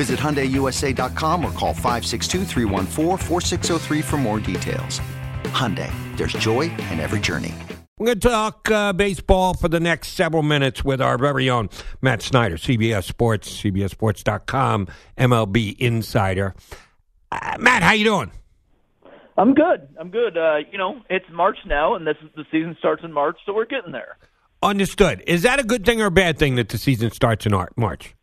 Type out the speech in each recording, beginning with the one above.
Visit HyundaiUSA.com or call 562 for more details. Hyundai, there's joy in every journey. We're going to talk uh, baseball for the next several minutes with our very own Matt Snyder, CBS Sports, CBSSports.com, MLB Insider. Uh, Matt, how you doing? I'm good. I'm good. Uh, you know, it's March now, and this is the season starts in March, so we're getting there. Understood. Is that a good thing or a bad thing that the season starts in March?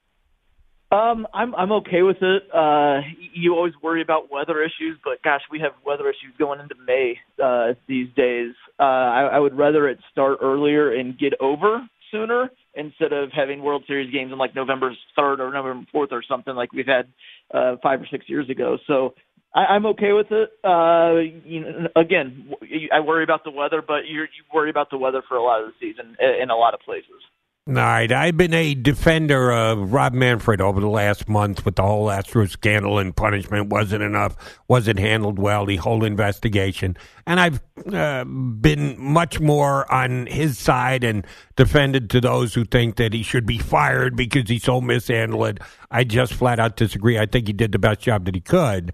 Um, I'm I'm okay with it. Uh, you always worry about weather issues, but gosh, we have weather issues going into May uh, these days. Uh, I, I would rather it start earlier and get over sooner instead of having World Series games in like November third or November fourth or something like we've had uh, five or six years ago. So I, I'm okay with it. Uh, you know, again, I worry about the weather, but you you worry about the weather for a lot of the season in a lot of places. All right, I've been a defender of Rob Manfred over the last month with the whole Astros scandal and punishment wasn't enough, wasn't handled well, the whole investigation. And I've uh, been much more on his side and defended to those who think that he should be fired because he so mishandled it. I just flat out disagree. I think he did the best job that he could.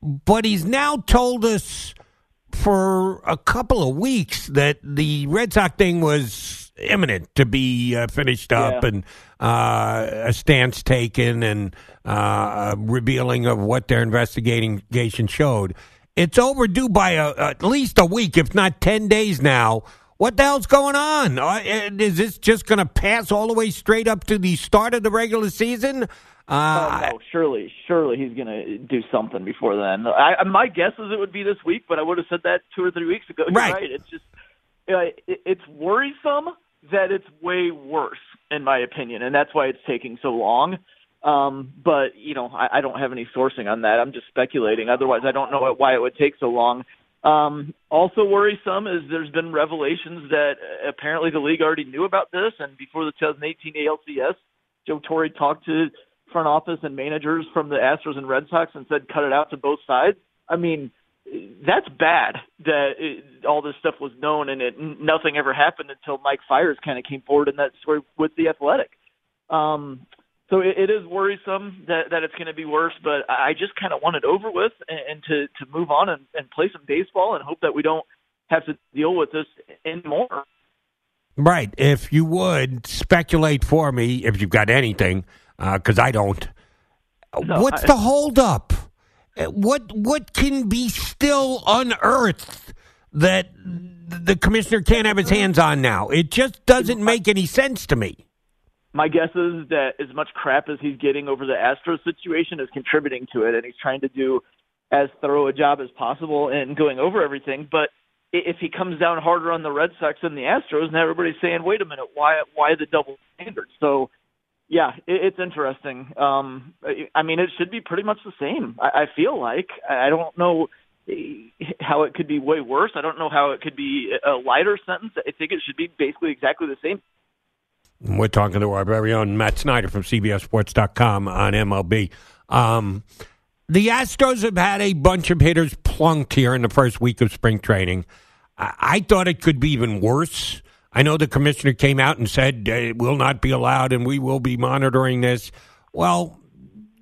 But he's now told us for a couple of weeks that the Red Sox thing was imminent to be uh, finished up yeah. and uh, a stance taken and uh, revealing of what their investigation showed. It's overdue by a, at least a week, if not 10 days now. What the hell's going on? Uh, is this just going to pass all the way straight up to the start of the regular season? Uh, oh, no, surely, surely he's going to do something before then. I, my guess is it would be this week, but I would have said that two or three weeks ago. Right. right. It's just, uh, it, it's worrisome that it's way worse, in my opinion, and that's why it's taking so long. Um, but you know, I, I don't have any sourcing on that. I'm just speculating. Otherwise, I don't know why it would take so long. Um, also worrisome is there's been revelations that apparently the league already knew about this, and before the 2018 ALCS, Joe Torre talked to front office and managers from the Astros and Red Sox and said cut it out to both sides. I mean, that's bad that it, all this stuff was known and it nothing ever happened until Mike Fiers kind of came forward in that story with the Athletic. Um, so it, it is worrisome that that it's going to be worse, but I just kind of want it over with and, and to to move on and, and play some baseball and hope that we don't have to deal with this anymore. Right. If you would speculate for me, if you've got anything, because uh, I don't. No, What's I, the holdup? What what can be still unearthed that the commissioner can't have his hands on now? It just doesn't make any sense to me. My guess is that as much crap as he's getting over the Astros situation is contributing to it, and he's trying to do as thorough a job as possible in going over everything. But if he comes down harder on the Red Sox than the Astros, now everybody's saying, "Wait a minute, why why the double standard?" So yeah, it, it's interesting. Um, I mean, it should be pretty much the same. I, feel like I don't know how it could be way worse. I don't know how it could be a lighter sentence. I think it should be basically exactly the same. We're talking to our very own Matt Snyder from CBSSports.com on MLB. Um, the Astros have had a bunch of hitters plunked here in the first week of spring training. I, I thought it could be even worse. I know the commissioner came out and said it will not be allowed and we will be monitoring this. Well,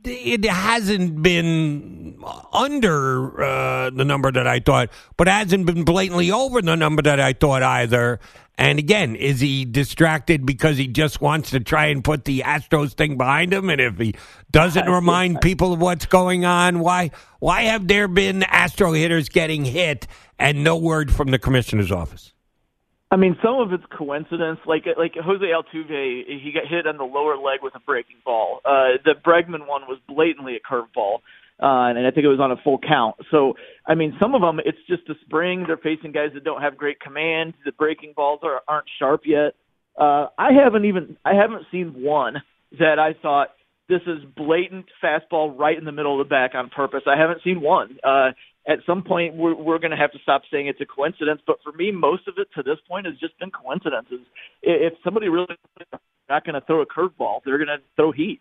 it hasn't been under uh, the number that I thought, but hasn't been blatantly over the number that I thought either. And again, is he distracted because he just wants to try and put the Astros thing behind him? And if he doesn't remind people of what's going on, why why have there been Astro hitters getting hit and no word from the commissioner's office? I mean, some of it's coincidence. Like like Jose Altuve, he got hit on the lower leg with a breaking ball. Uh, the Bregman one was blatantly a curveball, uh, and I think it was on a full count. So, I mean, some of them it's just the spring. They're facing guys that don't have great command. The breaking balls are, aren't sharp yet. Uh, I haven't even I haven't seen one that I thought this is blatant fastball right in the middle of the back on purpose. I haven't seen one. Uh, at some point we're, we're going to have to stop saying it's a coincidence. But for me, most of it to this point has just been coincidences. If somebody really not going to throw a curveball, they're going to throw heat.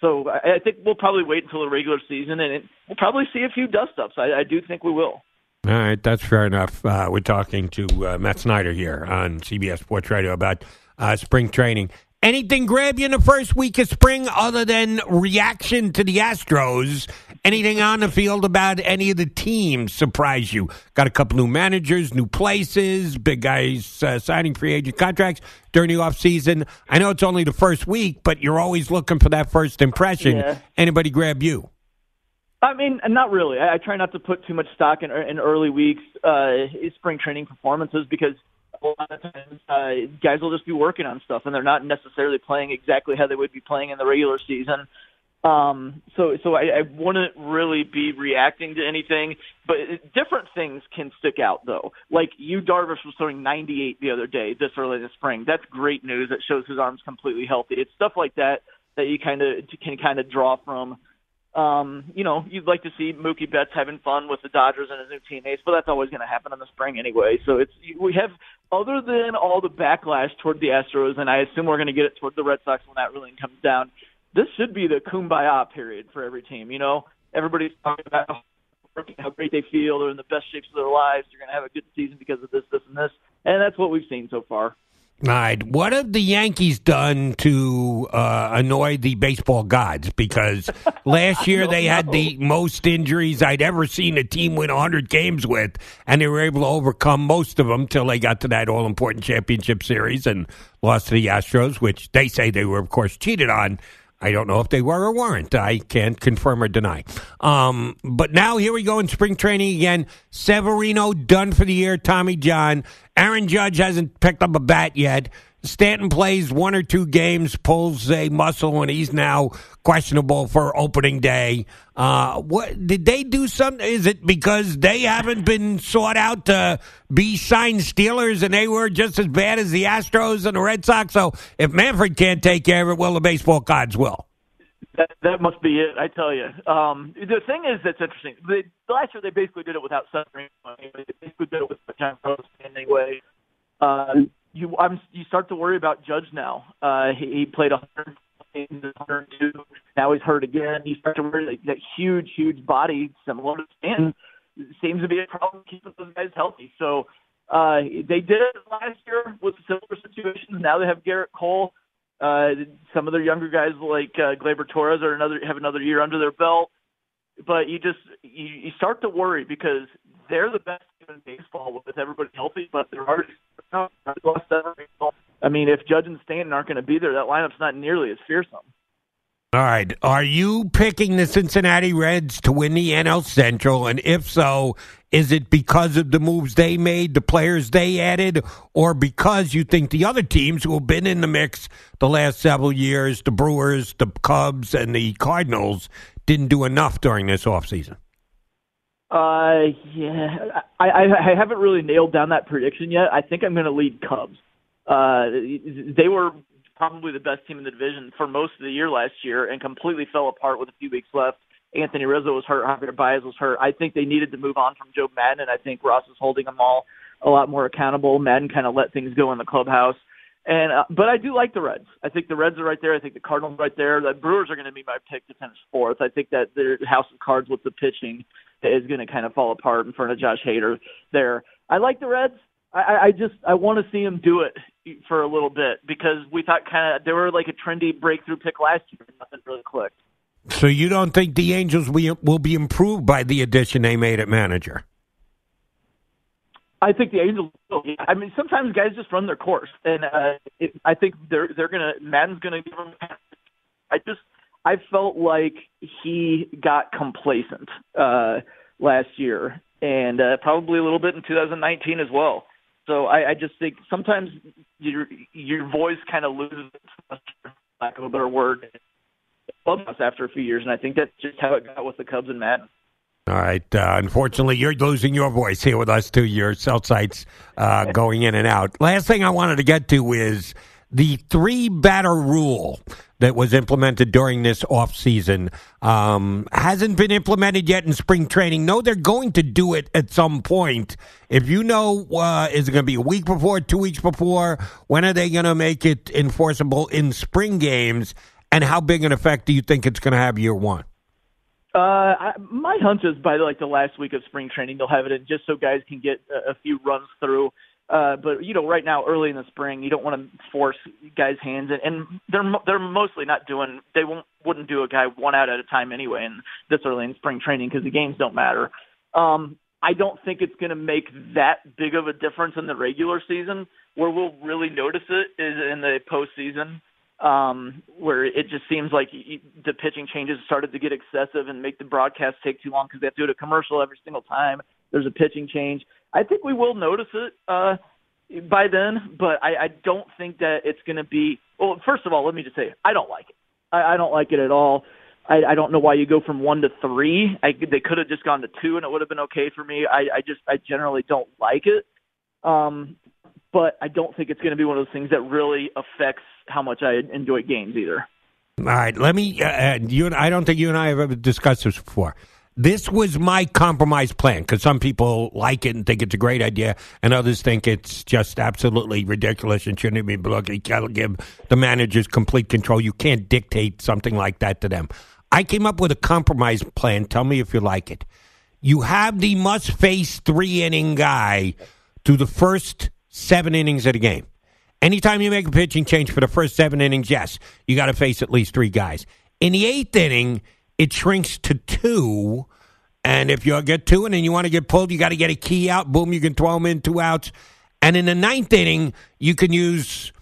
So I, I think we'll probably wait until the regular season, and it, we'll probably see a few dust ups. I, I do think we will. All right, that's fair enough. Uh, we're talking to uh, Matt Snyder here on CBS Sports Radio about uh, spring training. Anything grab you in the first week of spring other than reaction to the Astros? Anything on the field about any of the teams surprise you? Got a couple new managers, new places, big guys uh, signing free agent contracts during the offseason. I know it's only the first week, but you're always looking for that first impression. Yeah. Anybody grab you? I mean, not really. I, I try not to put too much stock in, in early weeks, uh, spring training performances because a lot of times uh, guys will just be working on stuff and they're not necessarily playing exactly how they would be playing in the regular season. Um, so, so I, I wouldn't really be reacting to anything, but different things can stick out though. Like Yu, Darvish was throwing 98 the other day, this early in the spring. That's great news. That shows his arm's completely healthy. It's stuff like that that you kind of can kind of draw from. Um, you know, you'd like to see Mookie Betts having fun with the Dodgers and his new teammates, but that's always going to happen in the spring anyway. So it's we have other than all the backlash toward the Astros, and I assume we're going to get it toward the Red Sox when that really comes down. This should be the kumbaya period for every team. You know, everybody's talking about how great they feel, they're in the best shapes of their lives, they're going to have a good season because of this, this, and this, and that's what we've seen so far. All right. What have the Yankees done to uh, annoy the baseball gods? Because last year they had the most injuries I'd ever seen a team win 100 games with, and they were able to overcome most of them till they got to that all important championship series and lost to the Astros, which they say they were, of course, cheated on. I don't know if they were or weren't. I can't confirm or deny. Um, but now here we go in spring training again. Severino done for the year. Tommy John. Aaron Judge hasn't picked up a bat yet. Stanton plays one or two games, pulls a muscle, and he's now questionable for opening day. Uh, what did they do? Something? Is it because they haven't been sought out to be signed Steelers, and they were just as bad as the Astros and the Red Sox? So if Manfred can't take care of it, well, the baseball gods will. That that must be it. I tell you. Um, the thing is that's interesting. The, last year they basically did it without Severino. They basically did it with John Rose anyway. Uh, you I'm, you start to worry about Judge now. Uh, he, he played 100 102. Now he's hurt again. You start to worry that, that huge, huge body, similar to Stanton, seems to be a problem keeping those guys healthy. So uh, they did it last year with similar situations. Now they have Gerrit Cole. Uh, some of their younger guys like uh, Gleyber Torres are another have another year under their belt. But you just you, you start to worry because they're the best team in baseball with everybody healthy, but they're already I mean, if Judge and Stanton aren't going to be there, that lineup's not nearly as fearsome. All right. Are you picking the Cincinnati Reds to win the NL Central? And if so, is it because of the moves they made, the players they added, or because you think the other teams who have been in the mix the last several years, the Brewers, the Cubs, and the Cardinals, didn't do enough during this offseason? Uh, yeah, I, I, I haven't really nailed down that prediction yet. I think I'm going to lead Cubs. Uh, they were probably the best team in the division for most of the year last year and completely fell apart with a few weeks left. Anthony Rizzo was hurt, Javier Baez was hurt. I think they needed to move on from Joe Maddon, and I think Ross is holding them all a lot more accountable. Maddon kind of let things go in the clubhouse. And uh, but I do like the Reds. I think the Reds are right there. I think the Cardinals are right there. The Brewers are going to be my pick to finish fourth. I think that their house of cards with the pitching is going to kind of fall apart in front of Josh Hader there. I like the Reds. I, I just I want to see them do it for a little bit because we thought kind of they were like a trendy breakthrough pick last year. And nothing really clicked. So you don't think the Angels will, will be improved by the addition they made at manager? I think the Angels. I mean, sometimes guys just run their course, and uh, it, I think they're they're gonna. Maddon's gonna give them. I just I felt like he got complacent uh, last year, and uh, probably a little bit in 2019 as well. So I, I just think sometimes your your voice kind of loses, lack of a better word, clubhouse after a few years, and I think that's just how it got with the Cubs and Maddon. All right. Uh, unfortunately, you're losing your voice here with us too. Your cell sites uh, going in and out. Last thing I wanted to get to is the three batter rule that was implemented during this offseason um, hasn't been implemented yet in spring training. No, they're going to do it at some point. If you know, uh, is it going to be a week before, two weeks before? When are they going to make it enforceable in spring games? And how big an effect do you think it's going to have year one? Uh, I, my hunch is by like the last week of spring training, they'll have it in just so guys can get a, a few runs through. Uh, but you know, right now, early in the spring, you don't want to force guys' hands, and, and they're they're mostly not doing. They won't wouldn't do a guy one out at a time anyway, and this early in spring training because the games don't matter. Um, I don't think it's going to make that big of a difference in the regular season. Where we'll really notice it is in the postseason um, where it just seems like the pitching changes started to get excessive and make the broadcast take too long because they have to do a commercial every single time there's a pitching change. I think we will notice it uh, by then, but I, I don't think that it's going to be. Well, first of all, let me just say I don't like it. I, I don't like it at all. I, I don't know why you go from one to three. I, they could have just gone to two, and it would have been okay for me. I, I just I generally don't like it. Um, but I don't think it's going to be one of those things that really affects how much I enjoy games either. All right, let me. Uh, uh, you and I don't think you and I have ever discussed this before. This was my compromise plan because some people like it and think it's a great idea, and others think it's just absolutely ridiculous and shouldn't be looked. You can't give the managers complete control. You can't dictate something like that to them. I came up with a compromise plan. Tell me if you like it. You have the must face three inning guy through the first seven innings of the game. Anytime you make a pitching change for the first seven innings, yes, you got to face at least three guys. In the eighth inning, it shrinks to two. And if you get two and then you want to get pulled, you got to get a key out. Boom, you can throw them in two outs. And in the ninth inning, you can use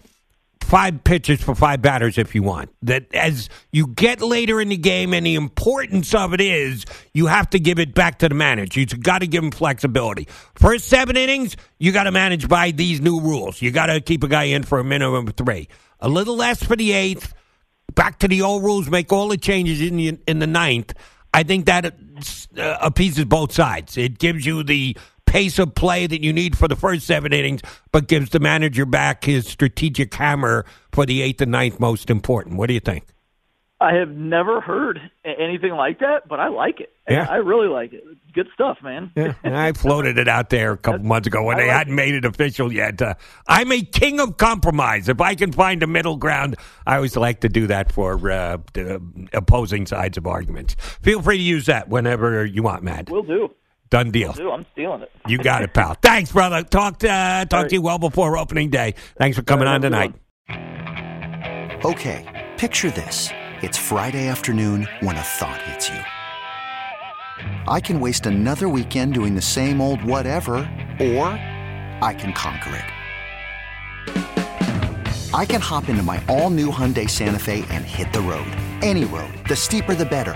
five pitches for five batters if you want. That as you get later in the game, and the importance of it is you have to give it back to the manager. You've got to give him flexibility. First seven innings, you got to manage by these new rules. You got to keep a guy in for a minimum of three. A little less for the eighth. Back to the old rules. Make all the changes in the in the ninth. I think that uh, appeases both sides. It gives you the pace of play that you need for the first seven innings, but gives the manager back his strategic hammer for the eighth and ninth most important. What do you think? I have never heard anything like that, but I like it. Yeah. I really like it. Good stuff, man. Yeah. I floated it out there a couple That's, months ago when I they like hadn't it. made it official yet. Uh, I'm a king of compromise. If I can find a middle ground, I always like to do that for uh, opposing sides of arguments. Feel free to use that whenever you want, Matt. Will do. Done deal. Do. I'm stealing it. You got it, pal. Thanks, brother. Talk to, uh, talk right. to you well before opening day. Thanks for coming right, on tonight. Okay, picture this. It's Friday afternoon when a thought hits you. I can waste another weekend doing the same old whatever, or I can conquer it. I can hop into my all new Hyundai Santa Fe and hit the road. Any road. The steeper, the better